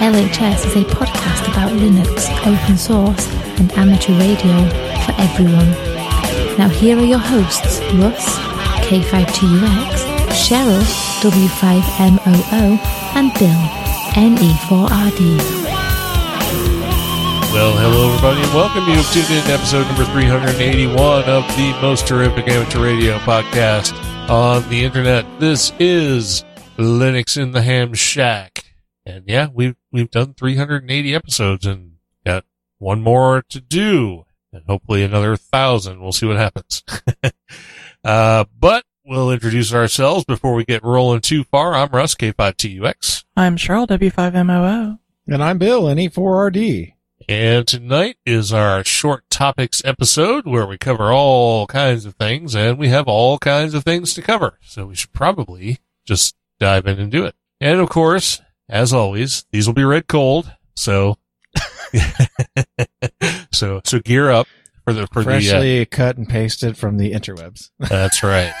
LHS is a podcast about Linux, open source, and amateur radio for everyone. Now, here are your hosts Russ, K5TUX, Cheryl, W5MOO, and Bill, NE4RD. Well, hello everybody, and welcome. You've tuned in to episode number 381 of the most terrific amateur radio podcast on the internet. This is Linux in the Ham Shack. And yeah, we've, we've done 380 episodes and got one more to do and hopefully another thousand. We'll see what happens. uh, but we'll introduce ourselves before we get rolling too far. I'm Russ, K5TUX. I'm Cheryl, W5MOO. And I'm Bill, NE4RD. And tonight is our short topics episode where we cover all kinds of things and we have all kinds of things to cover. So we should probably just dive in and do it. And of course, as always, these will be read cold. So, so, so gear up for the, for Freshly the, uh, cut and pasted from the interwebs. that's right.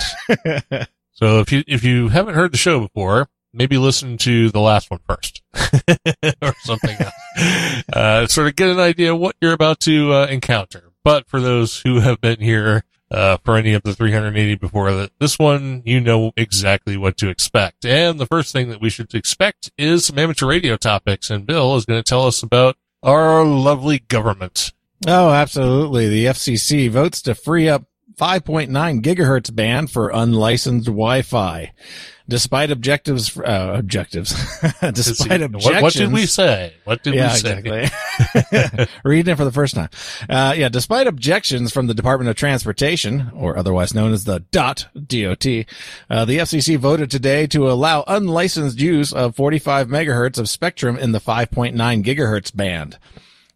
So if you, if you haven't heard the show before, maybe listen to the last one first or something else. Uh, sort of get an idea of what you're about to uh, encounter. But for those who have been here uh, for any of the 380 before that, this one, you know exactly what to expect. And the first thing that we should expect is some amateur radio topics. And Bill is going to tell us about our lovely government. oh, absolutely. The FCC votes to free up 5.9 gigahertz band for unlicensed Wi-Fi. Despite objectives, uh, objectives, despite objections. What, what did we say? What did yeah, we say? exactly. Reading it for the first time. Uh, yeah, despite objections from the Department of Transportation, or otherwise known as the DOT, D-O-T, uh, the FCC voted today to allow unlicensed use of 45 megahertz of spectrum in the 5.9 gigahertz band.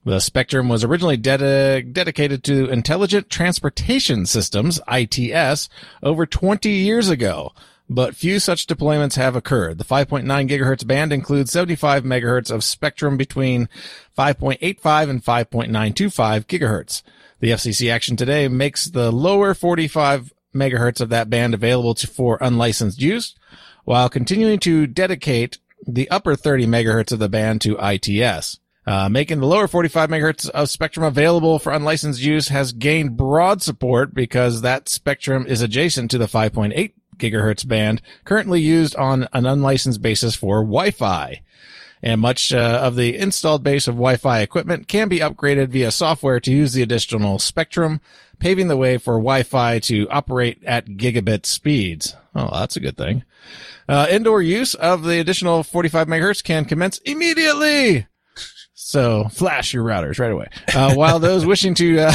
The spectrum was originally dedi- dedicated to intelligent transportation systems, ITS, over 20 years ago but few such deployments have occurred. The 5.9 gigahertz band includes 75 megahertz of spectrum between 5.85 and 5.925 gigahertz. The FCC action today makes the lower 45 megahertz of that band available to, for unlicensed use, while continuing to dedicate the upper 30 megahertz of the band to ITS. Uh, making the lower 45 megahertz of spectrum available for unlicensed use has gained broad support because that spectrum is adjacent to the 5.8 gigahertz band currently used on an unlicensed basis for Wi-Fi. And much uh, of the installed base of Wi-Fi equipment can be upgraded via software to use the additional spectrum, paving the way for Wi-Fi to operate at gigabit speeds. Oh, that's a good thing. Uh, indoor use of the additional 45 megahertz can commence immediately. So flash your routers right away. Uh, while those wishing to uh,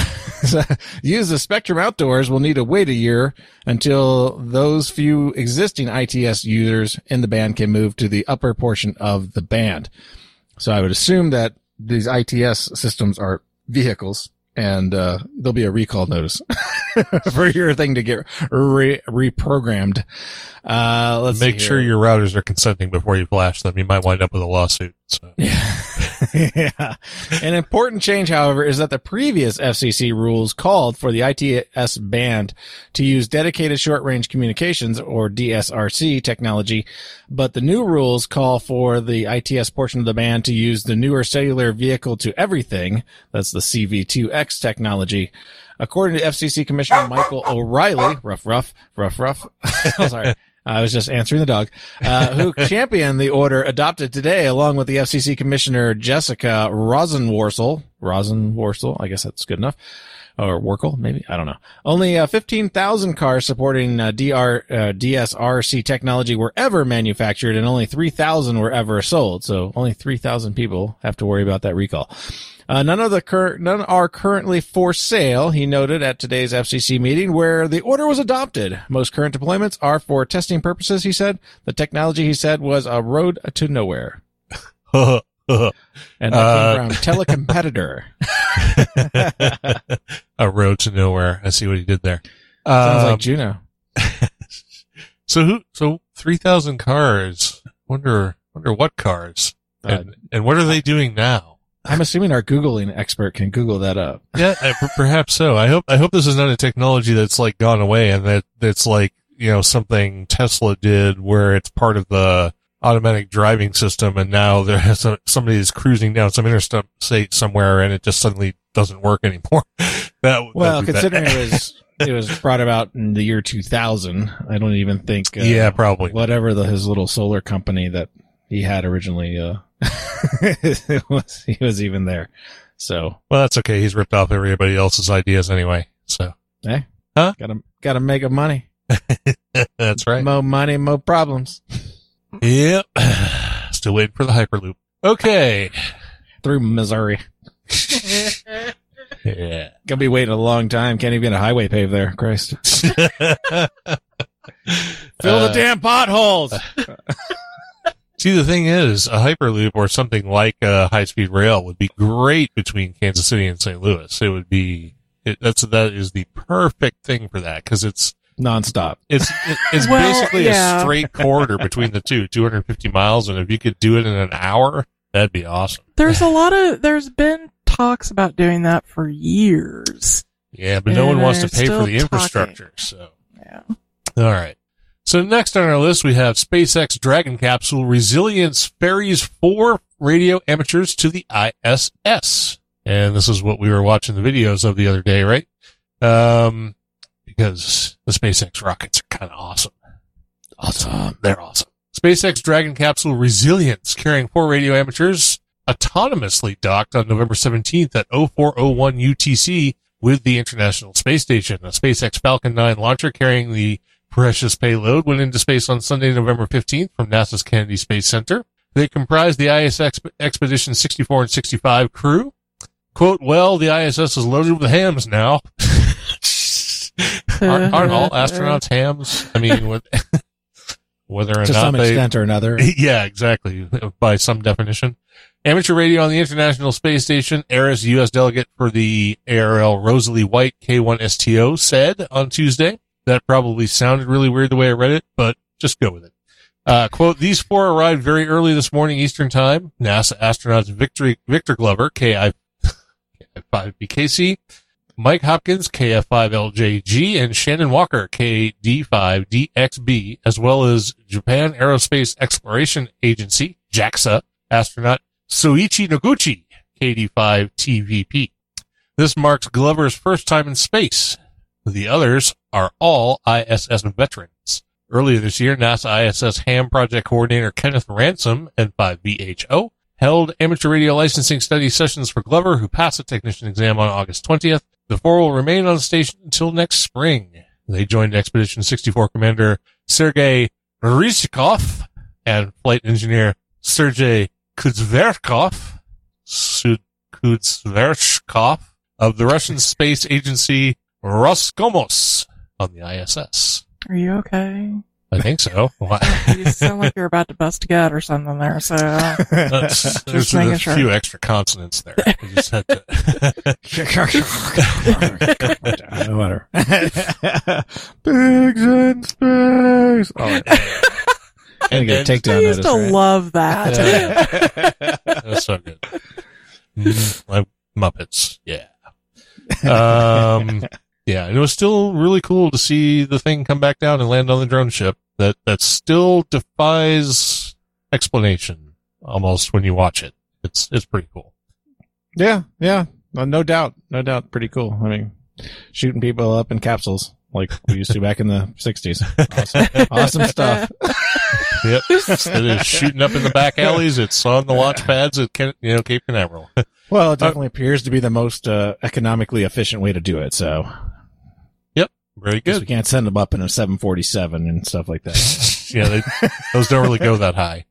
use the Spectrum outdoors will need to wait a year until those few existing ITS users in the band can move to the upper portion of the band. So I would assume that these ITS systems are vehicles and uh, there'll be a recall notice for your thing to get re- reprogrammed. Uh, let's Make sure your routers are consenting before you flash them. You might wind up with a lawsuit. So. yeah. An important change, however, is that the previous FCC rules called for the ITS band to use dedicated short range communications or DSRC technology, but the new rules call for the ITS portion of the band to use the newer cellular vehicle to everything. That's the CV2X technology. According to FCC Commissioner Michael O'Rielly, rough, rough, rough, rough. oh, sorry. I was just answering the dog, uh, who championed the order adopted today along with the FCC Commissioner Jessica Rosenworcel. Rosenworcel, I guess that's good enough. Or Workel, maybe? I don't know. Only uh, 15,000 cars supporting uh, DR, uh, DSRC technology were ever manufactured and only 3,000 were ever sold. So only 3,000 people have to worry about that recall. Uh, none of the cur- none are currently for sale, he noted at today's FCC meeting where the order was adopted. Most current deployments are for testing purposes, he said. The technology, he said, was a road to nowhere. And that Uh, came from Telecompetitor. a road to nowhere. I see what he did there. Sounds Um, like Juno. so who? So three thousand cars. Wonder. Wonder what cars. Uh, And, and what are they doing now? I'm assuming our Googling expert can Google that up. Yeah, perhaps so. I hope. I hope this is not a technology that's like gone away, and that that's like you know something Tesla did, where it's part of the automatic driving system, and now there has a, somebody is cruising down some interstate somewhere, and it just suddenly doesn't work anymore. that Well, bad. considering it was it was brought about in the year 2000, I don't even think. Uh, yeah, probably. whatever the his little solar company that he had originally uh it was he was even there so Well, that's okay. He's ripped off everybody else's ideas anyway. So Huh? gotta gotta make a money that's right. more money more problems Yep. Still waiting for the Hyperloop. Okay. through missouri Yeah. gonna be waiting a long time can't even get a highway paved there christ fill Uh, the damn potholes See, the thing is, a Hyperloop or something like a high-speed rail would be great between Kansas City and St. Louis. It would be, it, that's, that is the perfect thing for that because it's, nonstop it's, it, it's Well, basically yeah. a straight corridor between the two, 250 miles. And if you could do it in an hour, that'd be awesome. There's a lot of, there's been talks about doing that for years. Yeah, but no one wants to pay for the still talking. infrastructure. So, Yeah. all right. So next on our list, we have SpaceX Dragon Capsule Resilience ferries four radio amateurs to the ISS. And this is what we were watching the videos of the other day, right? Um, because the SpaceX rockets are kind of awesome. Awesome. They're awesome. SpaceX Dragon Capsule Resilience carrying four radio amateurs autonomously docked on November 17th at 0401 UTC with the International Space Station. A SpaceX Falcon 9 launcher carrying the precious payload went into space on Sunday, November 15th from NASA's Kennedy Space Center. They comprised the ISS Exp- Expedition 64 and 65 crew. Quote, well, the ISS is loaded with hams now. aren't, aren't all astronauts hams? I mean, with, whether or to not some they, extent or another yeah, exactly. By some definition. Amateur radio on the International Space Station, ARISS U.S. delegate for the ARRL Rosalie White K1STO said on Tuesday. That probably sounded really weird the way I read it, but just go with it. Uh, quote, these four arrived very early this morning Eastern time. NASA astronauts Victory, Victor Glover, KI, KI5BKC, Mike Hopkins, KF5LJG, and Shannon Walker, KD5DXB, as well as Japan Aerospace Exploration Agency, JAXA, astronaut Soichi Noguchi, KD5TVP. This marks Glover's first time in space. The others are all ISS veterans. Earlier this year, NASA ISS ham project coordinator Kenneth Ransom, N5VHO, held amateur radio licensing study sessions for Glover, who passed the technician exam on August 20th. The four will remain on the station until next spring. They joined Expedition 64 Commander Sergei Ryzhikov and Flight Engineer Sergei Kuzverkov, Sud- of the Russian Space Agency Roscosmos on the ISS. Are you okay? I think so. Why? You sound like you're about to bust a gut or something there. So uh, That's- there's making a sure. few extra consonants there. I just had to. Whatever. Pigs in space. Oh, and and get a then- takedown I used notice, to right? love that. That's so good. Mm, like Muppets. Yeah. Um, yeah, and it was still really cool to see the thing come back down and land on the drone ship. That, that still defies explanation almost when you watch it. It's, it's pretty cool. Yeah, yeah, no, no doubt, no doubt. Pretty cool. I mean, shooting people up in capsules like we used to back in the '60s. Awesome, awesome stuff. Yep. it is shooting up in the back alleys, it's on the launch pads at, Ken- you know, Cape Canaveral. Well, it definitely appears to be the most uh, economically efficient way to do it. So, Very good. we can't send them up in a 747 and stuff like that. Yeah, they, those don't really go that high.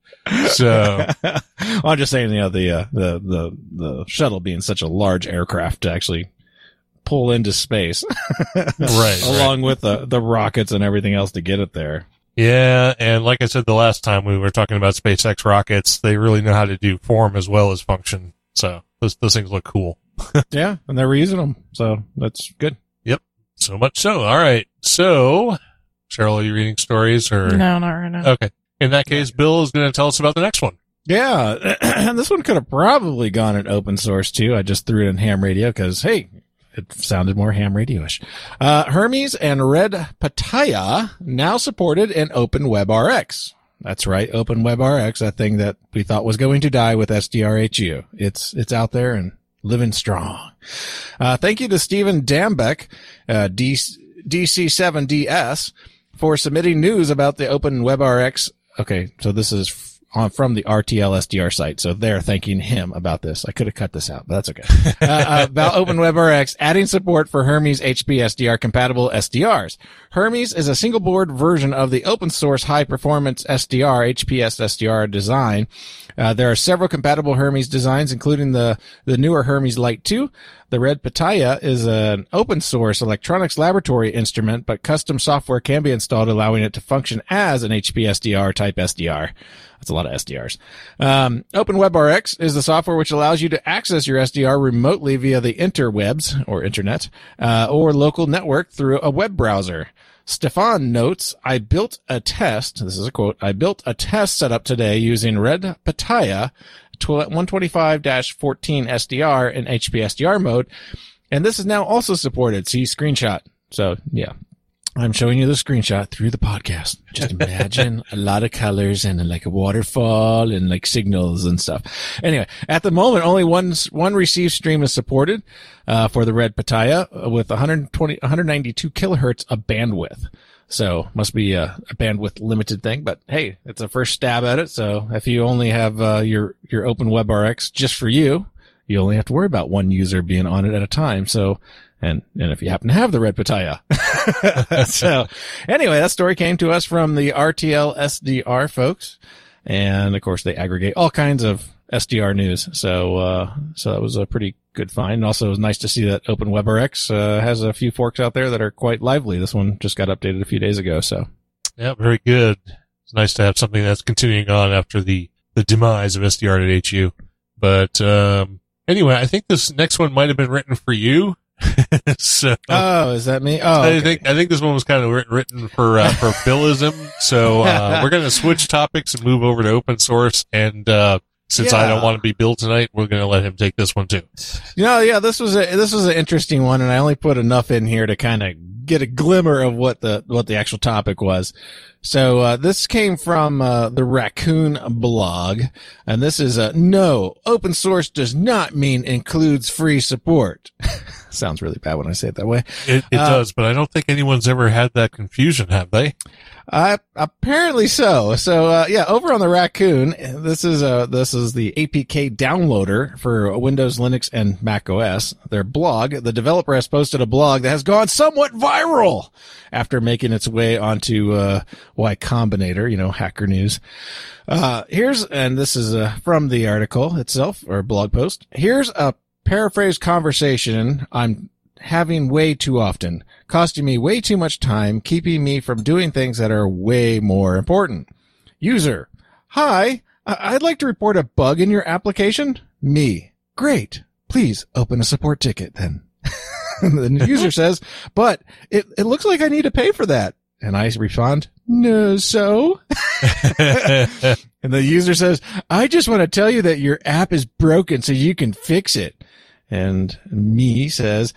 So, well, I'm just saying, you know, the uh, the the the shuttle being such a large aircraft to actually pull into space, right. along with the the rockets and everything else to get it there. Yeah, and like I said the last time we were talking about SpaceX rockets, they really know how to do form as well as function. So those those things look cool. yeah, and they're reusing them, so that's good. So much so. All right. So, Cheryl, are you reading stories or? No, not right now. Okay. In that case, Bill is going to tell us about the next one. Yeah, and this one could have probably gone in open source too. I just threw it in ham radio because hey, it sounded more ham radio-ish. Uh, Hermes and Red Pitaya now supported in OpenWebRX. That's right, Open OpenWebRX, that thing that we thought was going to die with SDRHU. It's it's out there and living strong. Uh, thank you to Stephen Dambeck, uh, D- DC7DS, for submitting news about the Open WebRx. Okay, so this is on from the RTL SDR site. So they're thanking him about this. I could have cut this out, but that's okay. uh, uh, about OpenWebRX adding support for Hermes HP SDR compatible SDRs. Hermes is a single board version of the open source high performance SDR HPS SDR design. Uh, there are several compatible Hermes designs, including the, the newer Hermes Lite 2. The Red Pitaya is an open source electronics laboratory instrument, but custom software can be installed, allowing it to function as an HP SDR type SDR. That's a lot of SDRs. Um, OpenWebRX is the software which allows you to access your SDR remotely via the interwebs or internet uh, or local network through a web browser. Stefan notes, I built a test. This is a quote. I built a test setup today using Red Pitaya 125-14 SDR in HP SDR mode. And this is now also supported. See screenshot. So yeah, I'm showing you the screenshot through the podcast. Just imagine a lot of colors and like a waterfall and like signals and stuff. Anyway, at the moment, only one, one receive stream is supported, uh, for the Red Pitaya with 120, 192 kilohertz of bandwidth. So must be a, a bandwidth limited thing, but hey, it's a first stab at it. So if you only have, uh, your, your open WebRX just for you, you only have to worry about one user being on it at a time. So and and if you happen to have the red pitaya. so anyway, that story came to us from the RTL SDR folks, and of course they aggregate all kinds of SDR news. So uh, so that was a pretty good find. And also, it was nice to see that OpenWebRX uh, has a few forks out there that are quite lively. This one just got updated a few days ago. So Yeah, very good. It's nice to have something that's continuing on after the, the demise of SDR at HU. But, um, anyway, I think this next one might have been written for you. so oh, is that me? Oh, I think I think this one was kind of written for uh, for Billism. So uh, we're going to switch topics and move over to open source. And uh, since I don't want to be Bill tonight, we're going to let him take this one too. You know, yeah, this was a this was an interesting one, and I only put enough in here to kind of get a glimmer of what the what the actual topic was. So uh, this came from uh, the Raccoon blog, and this is a no. Open source does not mean includes free support. Sounds really bad when I say it that way. It, it Uh, does, but I don't think anyone's ever had that confusion, have they? Uh, apparently so. So, uh, yeah, over on the Raccoon, this is, uh, this is the APK downloader for Windows, Linux, and Mac OS. Their blog, the developer has posted a blog that has gone somewhat viral after making its way onto, uh, Y Combinator, you know, hacker news. Uh, here's, and this is, uh, from the article itself or blog post. Here's a paraphrase conversation I'm having way too often, costing me way too much time, keeping me from doing things that are way more important. User, hi, I'd like to report a bug in your application. Me, great. Please open a support ticket then. the user says, but it, it looks like I need to pay for that. And I respond, no, so? And the user says, I just want to tell you that your app is broken so you can fix it. And me says,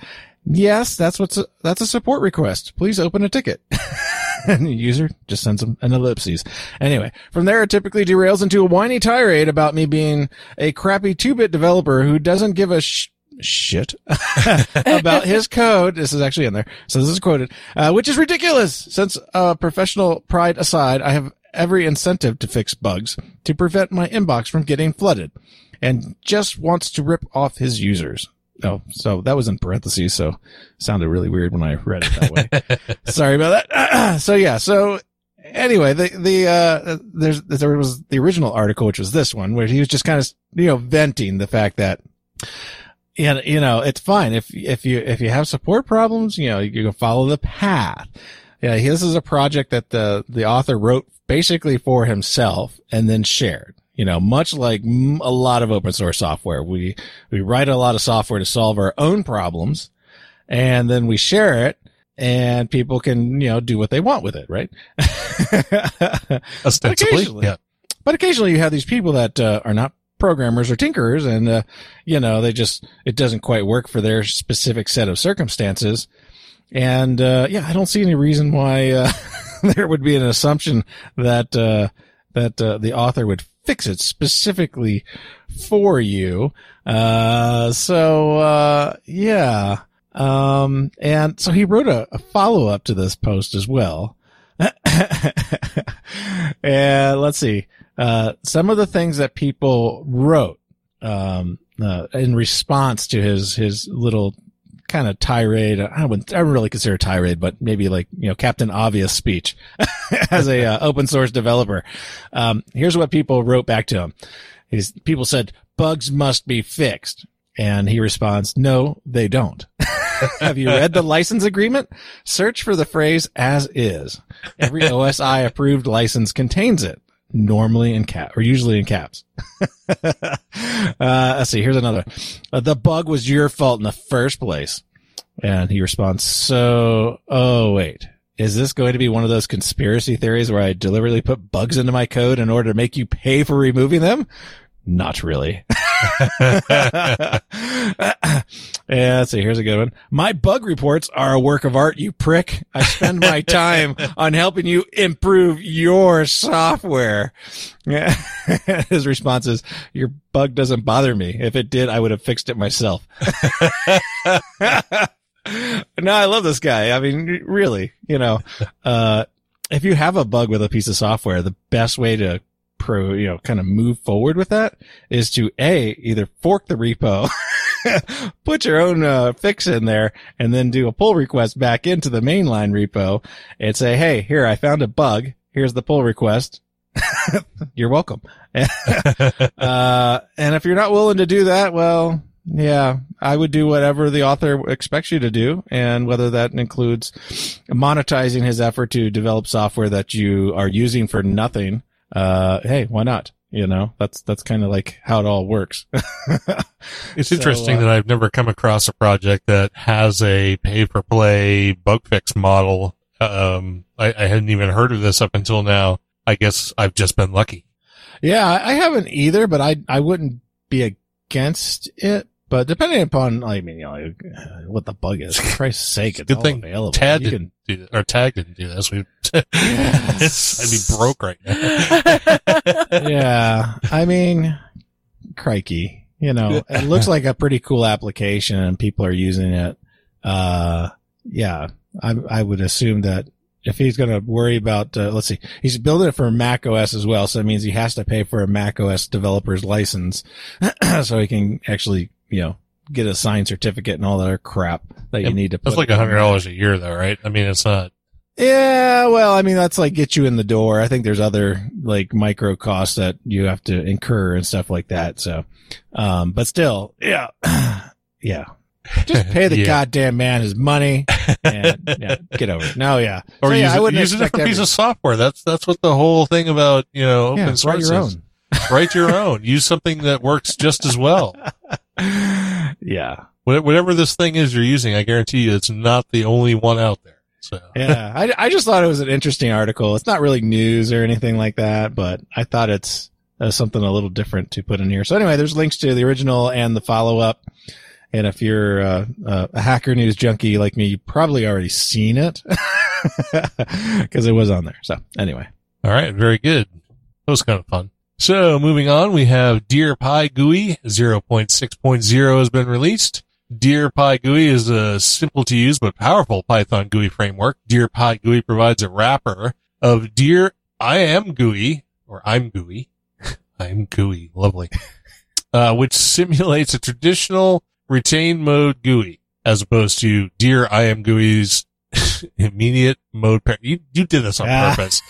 yes, that's what's a, that's a support request. Please open a ticket. and the user just sends them an ellipses. Anyway, from there it typically derails into a whiny tirade about me being a crappy two-bit developer who doesn't give a sh- shit about his code. This is actually in there. So this is quoted, uh, which is ridiculous since, uh, professional pride aside, I have every incentive to fix bugs to prevent my inbox from getting flooded and just wants to rip off his users. Oh, so that was in parentheses. So sounded really weird when I read it that way. Sorry about that. so yeah. So anyway, the, the, uh, there's, there was the original article, which was this one where he was just kind of, you know, venting the fact that, yeah, you know, it's fine if, if you, if you have support problems, you know, you can follow the path. Yeah, this is a project that the the author wrote basically for himself and then shared. You know, much like a lot of open source software, we we write a lot of software to solve our own problems, and then we share it, and people can you know do what they want with it, right? Ostensibly, Occasionally. yeah. But occasionally you have these people that uh, are not programmers or tinkerers and, uh, you know, they just, it doesn't quite work for their specific set of circumstances. And, uh, yeah, I don't see any reason why, uh, there would be an assumption that, uh, that, uh, the author would fix it specifically for you. Uh, so, uh, yeah. Um, and so he wrote a, a follow up to this post as well. and let's see uh, some of the things that people wrote um, uh, in response to his his little kind of tirade. I wouldn't I wouldn't really consider tirade, but maybe like you know Captain Obvious speech as a uh, open source developer. Um, here's what people wrote back to him. He's, people said bugs must be fixed, and he responds, "No, they don't." Have you read the license agreement? Search for the phrase as is. Every OSI approved license contains it, normally in cap or usually in caps. uh, let's see. Here's another. Uh, the bug was your fault in the first place. And he responds, so, oh, wait. Is this going to be one of those conspiracy theories where I deliberately put bugs into my code in order to make you pay for removing them? Not really. yeah, let's see. Here's a good one. My bug reports are a work of art, you prick. I spend my time on helping you improve your software. Yeah. His response is, your bug doesn't bother me. If it did, I would have fixed it myself. no, I love this guy. I mean, really, you know, uh, if you have a bug with a piece of software, the best way to pro, you know, kind of move forward with that is to A, either fork the repo, put your own, uh, fix in there and then do a pull request back into the mainline repo and say, Hey, here, I found a bug. Here's the pull request. You're welcome. uh, and if you're not willing to do that, well, yeah, I would do whatever the author expects you to do, and whether that includes monetizing his effort to develop software that you are using for nothing. Uh, hey, why not? You know, that's that's kind of like how it all works. It's So, interesting uh, that I've never come across a project that has a pay for play bug fix model. Um, I, I hadn't even heard of this up until now. I guess I've just been lucky. yeah, I I haven't either, but I I wouldn't be against it. But depending upon, I mean, you know, what the bug is, for Christ's sake, it's Good all thing available. Tad You didn't do that, or Tag didn't do this. We, I'd be broke right now. yeah, I mean, crikey, you know, it looks like a pretty cool application, and people are using it. Uh, yeah, I I would assume that if he's going to worry about, uh, let's see, he's building it for Mac OS as well, so it means he has to pay for a Mac OS developer's license, so he can actually, you know, get a signed certificate and all that other crap that you need to. That's put like a hundred dollars a year though, right? I mean, it's not, Yeah, well, I mean, that's like get you in the door. I think there's other like micro costs that you have to incur and stuff like that. So, um, but still, yeah, yeah. Just pay the Yeah. goddamn man his money and yeah, get over it. No, yeah. or So, yeah, use, I it, wouldn't use a different piece of software. That's, that's what the whole thing about, you know, open yeah, source your is. own. Write your own. Use something that works just as well. yeah. Whatever this thing is you're using, I guarantee you it's not the only one out there. So Yeah. I, I just thought it was an interesting article. It's not really news or anything like that, but I thought it's uh, something a little different to put in here. So anyway, there's links to the original and the follow up. And if you're uh, uh, a hacker news junkie like me, you probably already seen it because it was on there. So anyway, All right, very good. That was kind of fun. So moving on, we have Dear PyGui 0.6.0 has been released. Dear PyGui is a simple to use but powerful Python GUI framework. Dear PyGui provides a wrapper of Deer I am GUI or I'm GUI. I'm GUI. Lovely. Uh, which simulates a traditional retain mode GUI as opposed to Deer I am GUI's immediate mode. Par- you, you did this on purpose.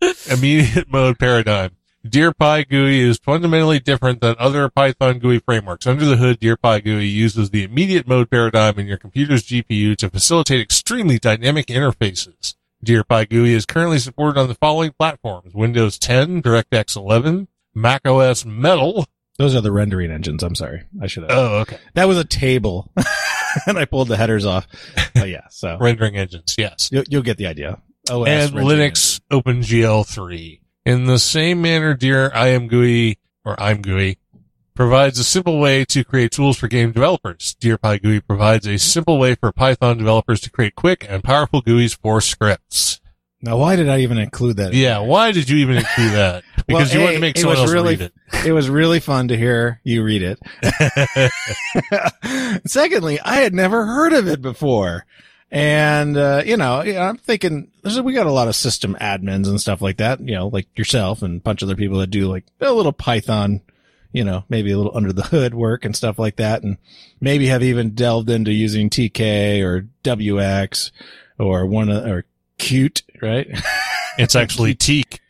Immediate mode paradigm. Dear PyGui is fundamentally different than other Python GUI frameworks. Under the hood, Dear PyGui uses the immediate mode paradigm in your computer's GPU to facilitate extremely dynamic interfaces. Dear PyGui is currently supported on the following platforms: Windows 10, DirectX 11, Mac OS Metal. Those are the rendering engines. I'm sorry. I should have. Oh, okay. That was a table, and I pulled the headers off. But yeah, so Rendering engines, yes. you'll, you'll get the idea. OS and Linux OpenGL 3. In the same manner, Dear IMGUI or IMGUI provides a simple way to create tools for game developers. Dear PyGui provides a simple way for Python developers to create quick and powerful GUIs for scripts. Now, why did I even include that? Yeah, why did you even include that? Because you Well, wanted to make someone else really- read it. It was really fun to hear you read it. Secondly, I had never heard of it before. And, uh, you know, I'm thinking we got a lot of system admins and stuff like that, you know, like yourself and a bunch of other people that do like a little Python, you know, maybe a little under the hood work and stuff like that. And maybe have even delved into using TK or WX or one of, or Qt, right? It's actually Teak.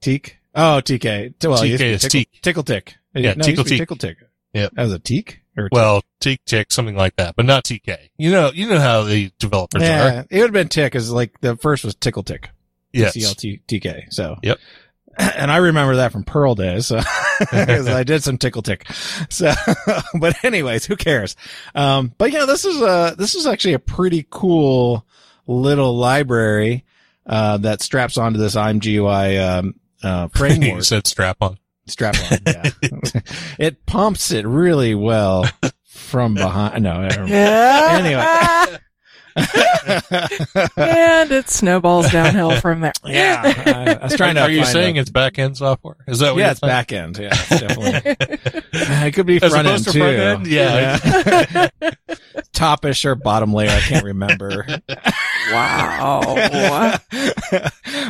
Teak? Oh, TK. Well, TK is tickle, Teak. tickle tick. Yeah, no, tickle tick. Tickle tick. Yep. That was a teak or Well, Tick Tick, something like that, but not TK. You know, you know how the developers tick? are. yeah, it would have been tick because like the first was tickle tick. Yes. So. Yep. And I remember that from Perl days, so, cause I did some tickle tick. So, but anyways, who cares? Um, but yeah, this is a, this is actually a pretty cool little library, uh, that straps onto this IMGUI, um, uh, you framework. said strap on. Strap on. Yeah. it pumps it really well from behind. No, I don't Yeah. And it snowballs downhill from there. yeah. I, I was trying to. Are you saying a- it's back end software? Is that what yeah, it's saying? back end. Yeah, definitely. it could be As front end to too. front end? Yeah. Yeah. Topish or bottom layer. I can't remember. Wow.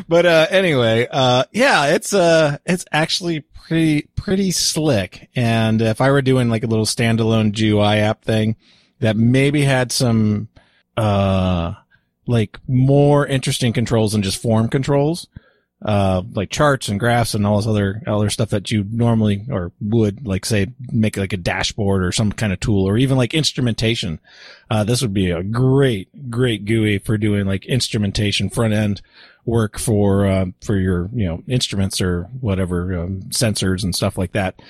but uh anyway, uh yeah, it's uh it's actually pretty pretty slick. And if I were doing like a little standalone GUI app thing that maybe had some uh like more interesting controls than just form controls, uh like charts and graphs and all this other other stuff that you normally or would like say make like a dashboard or some kind of tool or even like instrumentation uh, this would be a great, great GUI for doing like instrumentation front end work for, uh, for your, you know, instruments or whatever, um, sensors and stuff like that.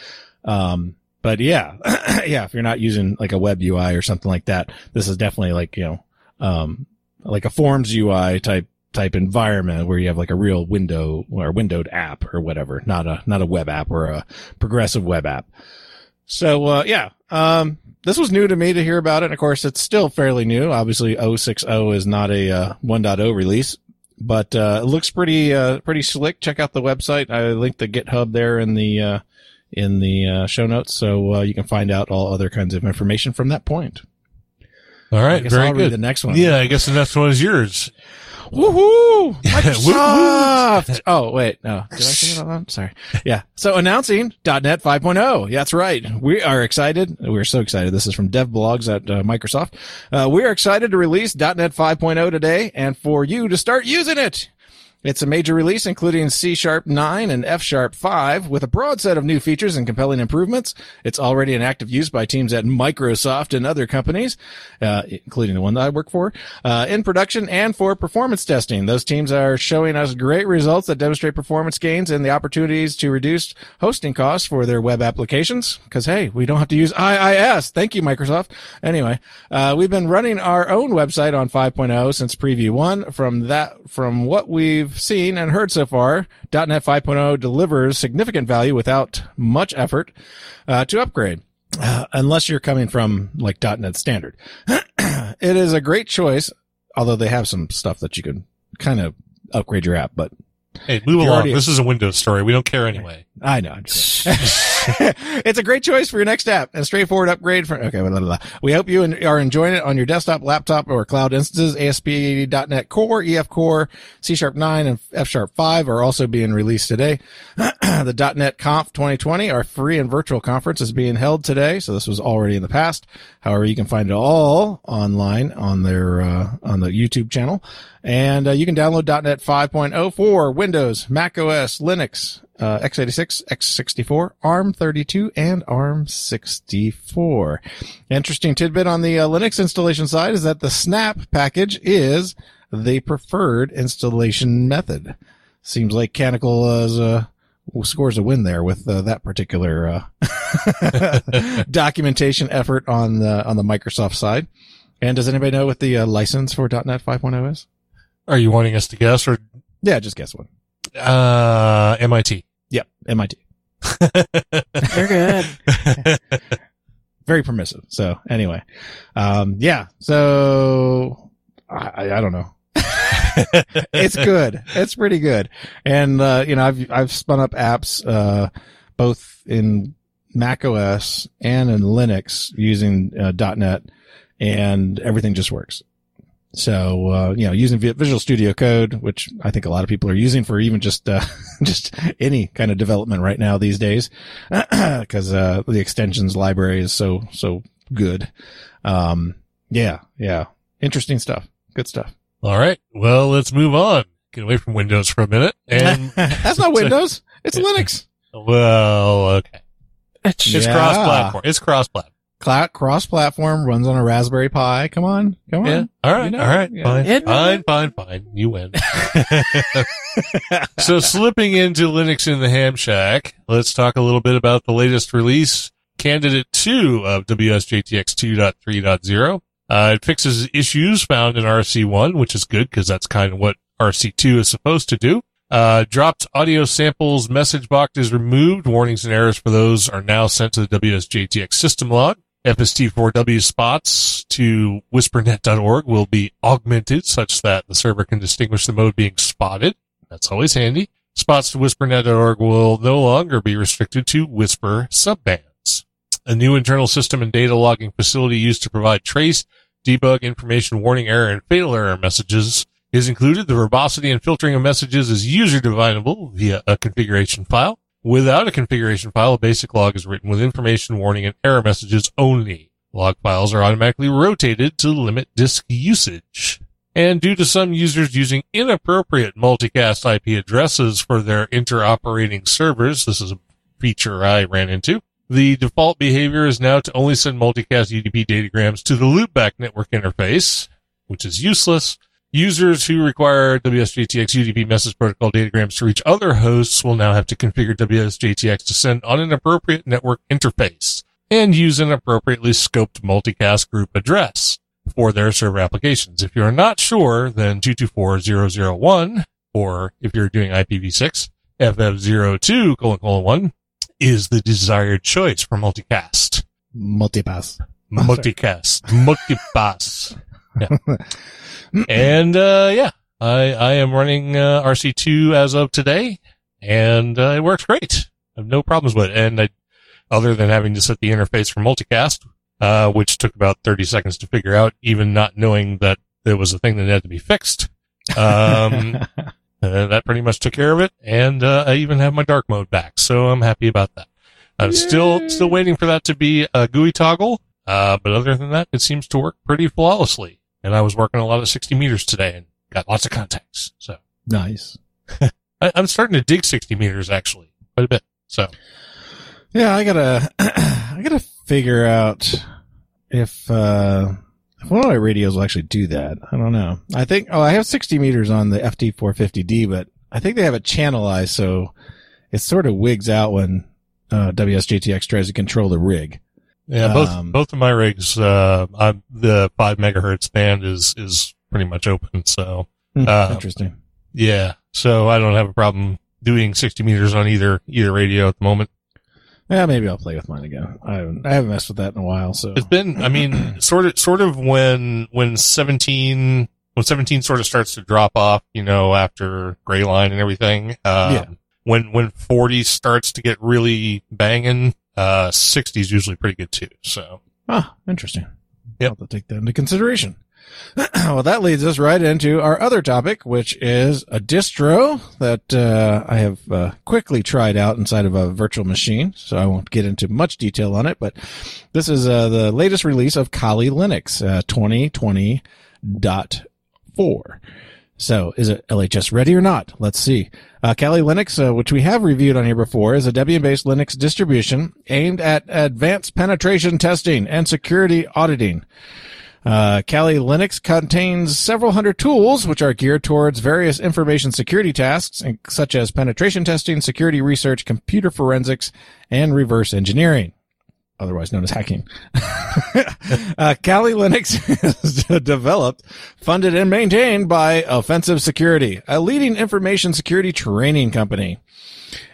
Um, but yeah, yeah, if you're not using like a web UI or something like that, this is definitely like, you know, um, like a forms UI type, type environment where you have like a real window or windowed app or whatever, not a, not a web app or a progressive web app. So, uh, yeah, um, this was new to me to hear about it. And of course, it's still fairly new. Obviously, 060 is not a uh, 1.0 release, but uh, it looks pretty uh, pretty slick. Check out the website. I linked the GitHub there in the uh, in the uh, show notes, so uh, you can find out all other kinds of information from that point. All I guess very I'll read good. the next one. Yeah, I guess the next one is yours. Woohoo! Woo-hoo. Microsoft! oh, wait. No. Did I say that out loud? Sorry. Yeah. So announcing .NET 5.0. Yeah, that's right. We are excited. We're so excited. This is from Dev Blogs at uh, Microsoft. Uh, we are excited to release .NET 5.0 today and for you to start using it. It's a major release including C Sharp 9 and F Sharp 5 with a broad set of new features and compelling improvements. It's already in active use by teams at Microsoft and other companies, uh, including the one that I work for, uh, in production and for performance testing. Those teams are showing us great results that demonstrate performance gains and the opportunities to reduce hosting costs for their web applications. Cause hey, we don't have to use IIS. Thank you, Microsoft. Anyway, uh, we've been running our own website on 5.0 since preview one. From that, from what we've seen and heard so far, .NET 5.0 delivers significant value without much effort uh, to upgrade. Uh, unless you're coming from like .NET Standard, it is a great choice. Although they have some stuff that you can kind of upgrade your app, but Hey, move along. already- This is a Windows story. We don't care anyway. I know. It's a great choice for your next app. A straightforward upgrade for, okay, blah, blah, blah. We hope you are enjoying it on your desktop, laptop, or cloud instances. ASP.NET Core, EF Core, C Sharp 9, and F Sharp 5 are also being released today. the .NET Conf 2020, our free and virtual conference is being held today. So this was already in the past. However, you can find it all online on their, uh, on the YouTube channel. And uh, you can download .NET 5.0 for Windows, Mac OS, Linux, uh, x86, x64, ARM32, and ARM64. Interesting tidbit on the uh, Linux installation side is that the Snap package is the preferred installation method. Seems like Canonical is, uh, scores a win there with uh, that particular uh, documentation effort on the on the Microsoft side. And does anybody know what the uh, license for .NET 5.0 is? Are you wanting us to guess or Yeah, just guess one. uh, MIT? Yep, MIT. They're good. Very permissive. So anyway, um, yeah. So I, I- I don't know. it's good. It's pretty good. And, uh, you know, I've, I've spun up apps, uh, both in Mac OS and in Linux using, uh, .NET and everything just works. So, uh, you know, using Visual Studio Code, which I think a lot of people are using for even just, uh, just any kind of development right now these days, because, uh, the extensions library is so, so good. Um, yeah, yeah. Interesting stuff. Good stuff. All right. Well, let's move on. Get away from Windows for a minute. And That's not Windows. It's Linux. well, okay. It's It's Yeah. cross-platform. It's cross-platform. Cloud cross-platform runs on a Raspberry Pi. Come on, come Yeah. on. All right. You know, all right. yeah. Fine. It- Fine. Fine. Fine. You win. so slipping into Linux in the Ham Shack, let's talk a little bit about the latest release, Candidate 2 of WSJTX 2.3.0. Uh, it fixes issues found in RC1, which is good because that's kind of what RC2 is supposed to do. Uh, dropped audio samples message box is removed. Warnings and errors for those are now sent to the WSJTX system log. FST4W spots to wsprnet.org will be augmented such that the server can distinguish the mode being spotted. That's always handy. Spots to wsprnet.org will no longer be restricted to WSPR subbands. A new internal system and data logging facility used to provide trace, debug, information, warning error, and fatal error messages is included. The verbosity and filtering of messages is user definable via a configuration file. Without a configuration file, a basic log is written with information, warning, and error messages only. Log files are automatically rotated to limit disk usage. And due to some users using inappropriate multicast IP addresses for their interoperating servers, this is a feature I ran into. The default behavior is now to only send multicast UDP datagrams to the loopback network interface, which is useless. Users who require WSJTX UDP message protocol datagrams to reach other hosts will now have to configure WSJTX to send on an appropriate network interface and use an appropriately scoped multicast group address for their server applications. If you're not sure, then 224001, or if you're doing IPv6, FF02 colon colon 1 is the desired choice for multicast. Multipass. Multicast. Multipass. Yeah. and, uh, yeah, I, I am running, uh, RC2 as of today and, uh, it works great. I have no problems with it. And I, other than having to set the interface for multicast, uh, which took about 30 seconds to figure out, even not knowing that there was a thing that had to be fixed. Um, uh, that pretty much took care of it. And, uh, I even have my dark mode back. So I'm happy about that. I'm still, still waiting for that to be a GUI toggle. Uh, but other than that, it seems to work pretty flawlessly. And I was working a lot of 60 meters today and got lots of contacts. So nice. I, I'm starting to dig 60 meters actually quite a bit. So Yeah, I gotta, I gotta figure out if, uh, if one of my radios will actually do that. I don't know. I think, oh, I have 60 meters on the FT450D, but I think they have it channelized so it sort of wigs out when, uh, WSJTX tries to control the rig. Yeah, both, Um, both of my rigs, uh, I'm, the five megahertz band is, is pretty much open. So Hmm, Uh, Interesting. yeah, so I don't have a problem doing 60 meters on either, either radio at the moment. Yeah, maybe I'll play with mine again. I haven't, I haven't messed with that in a while, so. It's been, I mean, sort of, sort of when, when 17, when 17 sort of starts to drop off, you know, after gray line and everything. Um, Yeah. When, when 40 starts to get really banging, uh, 60 is usually pretty good too. So Ah, interesting. Have to take that into consideration. well, that leads us right into our other topic, which is a distro that uh, I have uh, quickly tried out inside of a virtual machine. So I won't get into much detail on it, but this is uh, the latest release of Kali Linux uh, 2020.4. So is it LHS ready or not? Let's see. Uh, Kali Linux, uh, which we have reviewed on here before, is a Debian-based Linux distribution aimed at advanced penetration testing and security auditing. Uh, Kali Linux contains several hundred tools which are geared towards various information security tasks, such as penetration testing, security research, computer forensics, and reverse engineering otherwise known as hacking. uh, Kali Linux is developed, funded, and maintained by Offensive Security, a leading information security training company.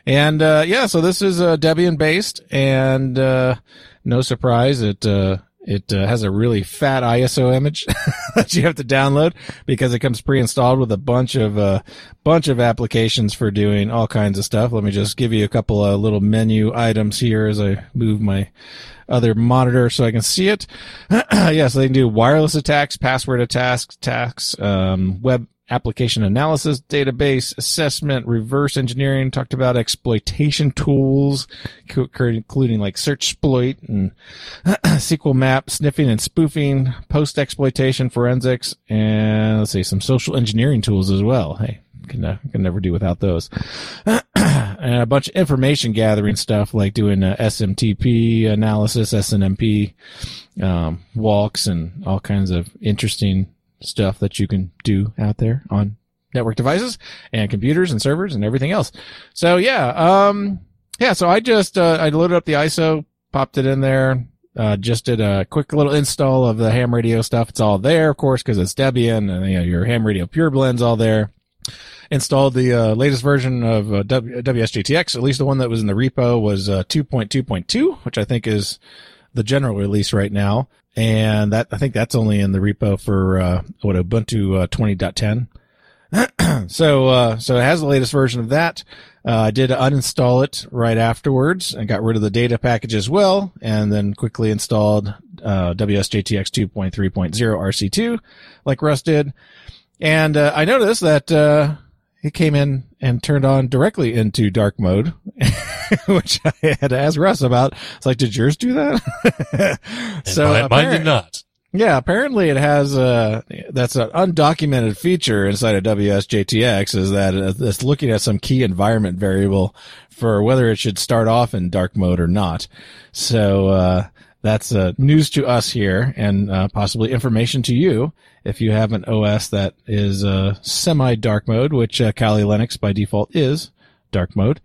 And uh, yeah, so this is uh, Debian based, and uh, no surprise, it uh, it uh, has a really fat ISO image that you have to download because it comes pre-installed with a bunch of uh, bunch of applications for doing all kinds of stuff. Let me just give you a couple of little menu items here as I move my other monitor so I can see it. yeah, so they can do wireless attacks, password attacks, attacks, um, web application analysis, database assessment, reverse engineering, talked about exploitation tools, including like searchsploit and SQL map, sniffing and spoofing, post exploitation forensics, and let's see, some social engineering tools as well. Hey, can, uh, can never do without those. and a bunch of information gathering stuff like doing uh, SMTP analysis, SNMP, um, walks and all kinds of interesting stuff that you can do out there on network devices and computers and servers and everything else. So yeah, um, yeah, so I just, uh, I loaded up the ISO, popped it in there, uh, just did a quick little install of the ham radio stuff. It's all there, of course, because it's Debian and you know, your ham radio pure blend's all there. Installed the uh, latest version of uh, w- WSJTX, at least the one that was in the repo was uh, 2.2.2, which I think is the general release right now and that I think that's only in the repo for uh, what Ubuntu uh, 20.10. so uh, so it has the latest version of that. Uh, I did uninstall it right afterwards and got rid of the data package as well, and then quickly installed uh, WSJTX 2.3.0 RC2 like Russ did. And I noticed that uh, it came in and turned on directly into dark mode, which I had to ask Russ about. It's like, did yours do that? so mine, mine did not. Yeah, apparently it has a, that's an undocumented feature inside of WSJTX is that it's looking at some key environment variable for whether it should start off in dark mode or not. So, uh, that's uh, news to us here and uh, possibly information to you if you have an OS that is uh, semi dark mode, which uh, Kali Linux by default is dark mode.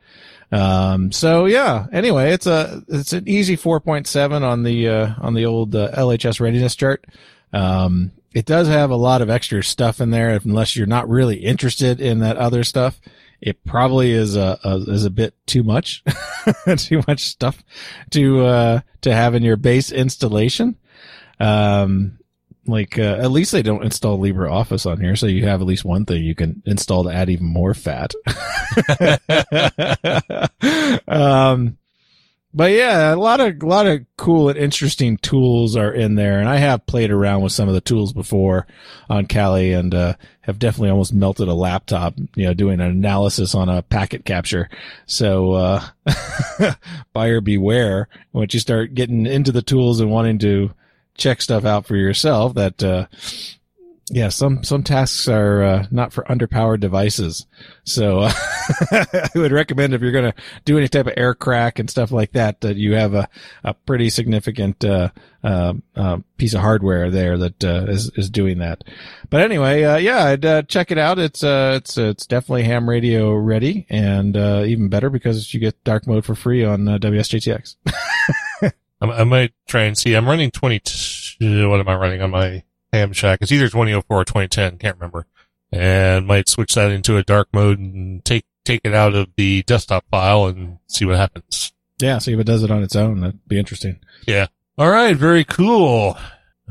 Um, so yeah, anyway, it's a, it's an easy 4.7 on the, uh, on the old uh, LHS readiness chart. Um, it does have a lot of extra stuff in there unless you're not really interested in that other stuff it probably is a, a, is a bit too much, too much stuff to uh, to have in your base installation. Um, like uh, at least they don't install LibreOffice on here, so you have at least one thing you can install to add even more fat. um, but yeah, a lot of a lot of cool and interesting tools are in there, and I have played around with some of the tools before on Kali, and uh, have definitely almost melted a laptop, you know, doing an analysis on a packet capture. So uh, buyer beware once you start getting into the tools and wanting to check stuff out for yourself. That uh, yeah, some some tasks are uh, not for underpowered devices. So uh, I would recommend if you're going to do any type of air crack and stuff like that, that you have a, a pretty significant uh, uh, uh piece of hardware there that uh, is is doing that. But anyway, uh, yeah, I'd check it out. It's uh it's it's definitely ham radio ready, and even better because you get dark mode for free on WSJTX. I might try and see. I'm running 20. What am I running on my Ham Shack. It's either 2004 or 2010. Can't remember. And might switch that into a dark mode and take, take it out of the desktop file and see what happens. Yeah. See if it does it on its own. That'd be interesting. Yeah. All right. Very cool.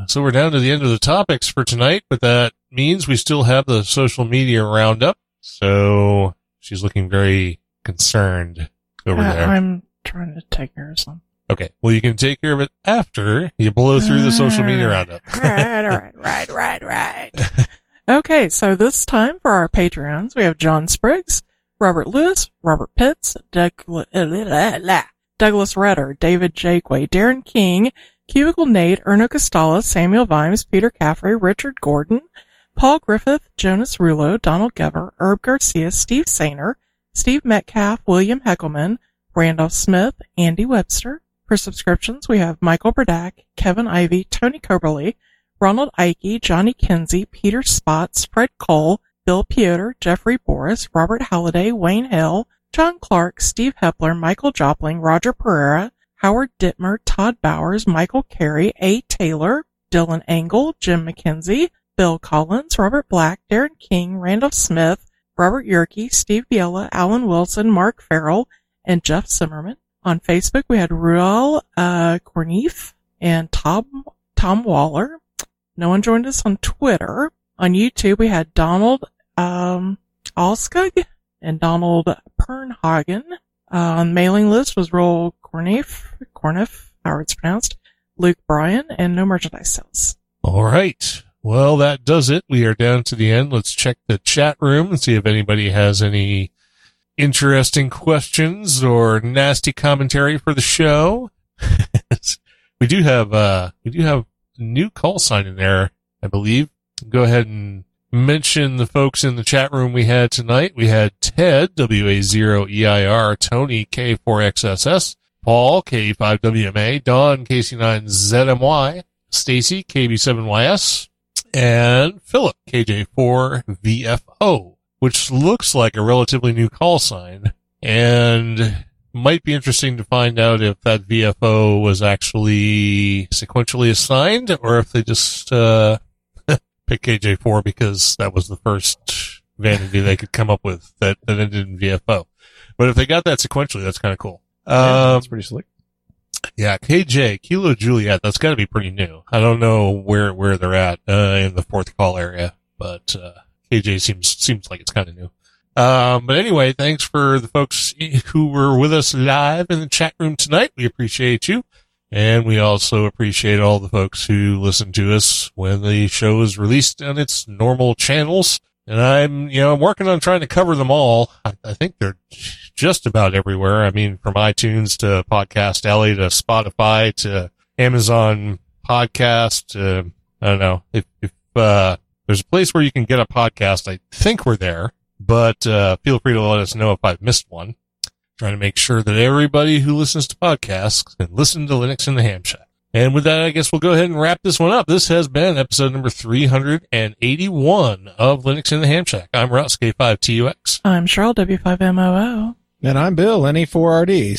So we're down to the end of the topics for tonight, but that means we still have the social media roundup. So she's looking very concerned over uh, there. I'm trying to take care of some. Okay. Well, you can take care of it after you blow through the social media ah, roundup. right, right, right, right, right. okay. So this time for our Patreons, we have John Spriggs, Robert Lewis, Robert Pitts, Douglas, Douglas Redder, David Jakeway, Darren King, Cubicle Nate, Erno Costala, Samuel Vimes, Peter Caffrey, Richard Gordon, Paul Griffith, Jonas Rulo, Donald Gever, Herb Garcia, Steve Sainer, Steve Metcalf, William Heckelman, Randolph Smith, Andy Webster. For subscriptions, we have Michael Burdack, Kevin Ivy, Tony Coberly, Ronald Ike, Johnny Kinsey, Peter Spots, Fred Cole, Bill Piotr, Jeffrey Boris, Robert Halliday, Wayne Hill, John Clark, Steve Hepler, Michael Jopling, Roger Pereira, Howard Dittmer, Todd Bowers, Michael Carey, A. Taylor, Dylan Engel, Jim McKenzie, Bill Collins, Robert Black, Darren King, Randolph Smith, Robert Yerke, Steve Biella, Alan Wilson, Mark Farrell, and Jeff Zimmerman. On Facebook, we had Ruel uh, Corneef and Tom Tom Waller. No one joined us on Twitter. On YouTube, we had Donald um, and Donald Pernhagen. Uh, on mailing list was Roel Corneef, Corneef, however it's pronounced, Luke Bryan, and no merchandise sales. All right. Well, that does it. We are down to the end. Let's check the chat room and see if anybody has any interesting questions or nasty commentary for the show. we do have, uh, we do have a new call sign in there, I believe. Go ahead and mention the folks in the chat room we had tonight. We had Ted, WA0EIR, Tony, K4XSS, Paul, K5WMA, Don, KC9ZMY, Stacy, KB7YS, and Philip, KJ4VFO, which looks like a relatively new call sign and might be interesting to find out if that VFO was actually sequentially assigned or if they just, uh, pick KJ4 because that was the first vanity they could come up with that, that ended in VFO. But if they got that sequentially, that's kind of cool. Yeah, Um, that's pretty slick. yeah, KJ, Kilo Juliet, that's gotta be pretty new. I don't know where, where they're at, uh, in the fourth call area, but, uh, KJ seems, seems like it's kind of new. Um, but anyway, thanks for the folks who were with us live in the chat room tonight. We appreciate you. And we also appreciate all the folks who listen to us when the show is released on its normal channels. And I'm, you know, I'm working on trying to cover them all. I, I think they're just about everywhere. I mean, from iTunes to Podcast Alley to Spotify to Amazon Podcast to, I don't know, if, if, uh, there's a place where you can get a podcast, I think we're there, but, uh, feel free to let us know if I've missed one. Trying to make sure that everybody who listens to podcasts can listen to Linux in the Ham Shack. And with that, I guess we'll go ahead and wrap this one up. This has been episode number 381 of Linux in the Ham Shack. I'm Russ K5TUX. I'm Cheryl W5MOO. And I'm Bill, NE4RD,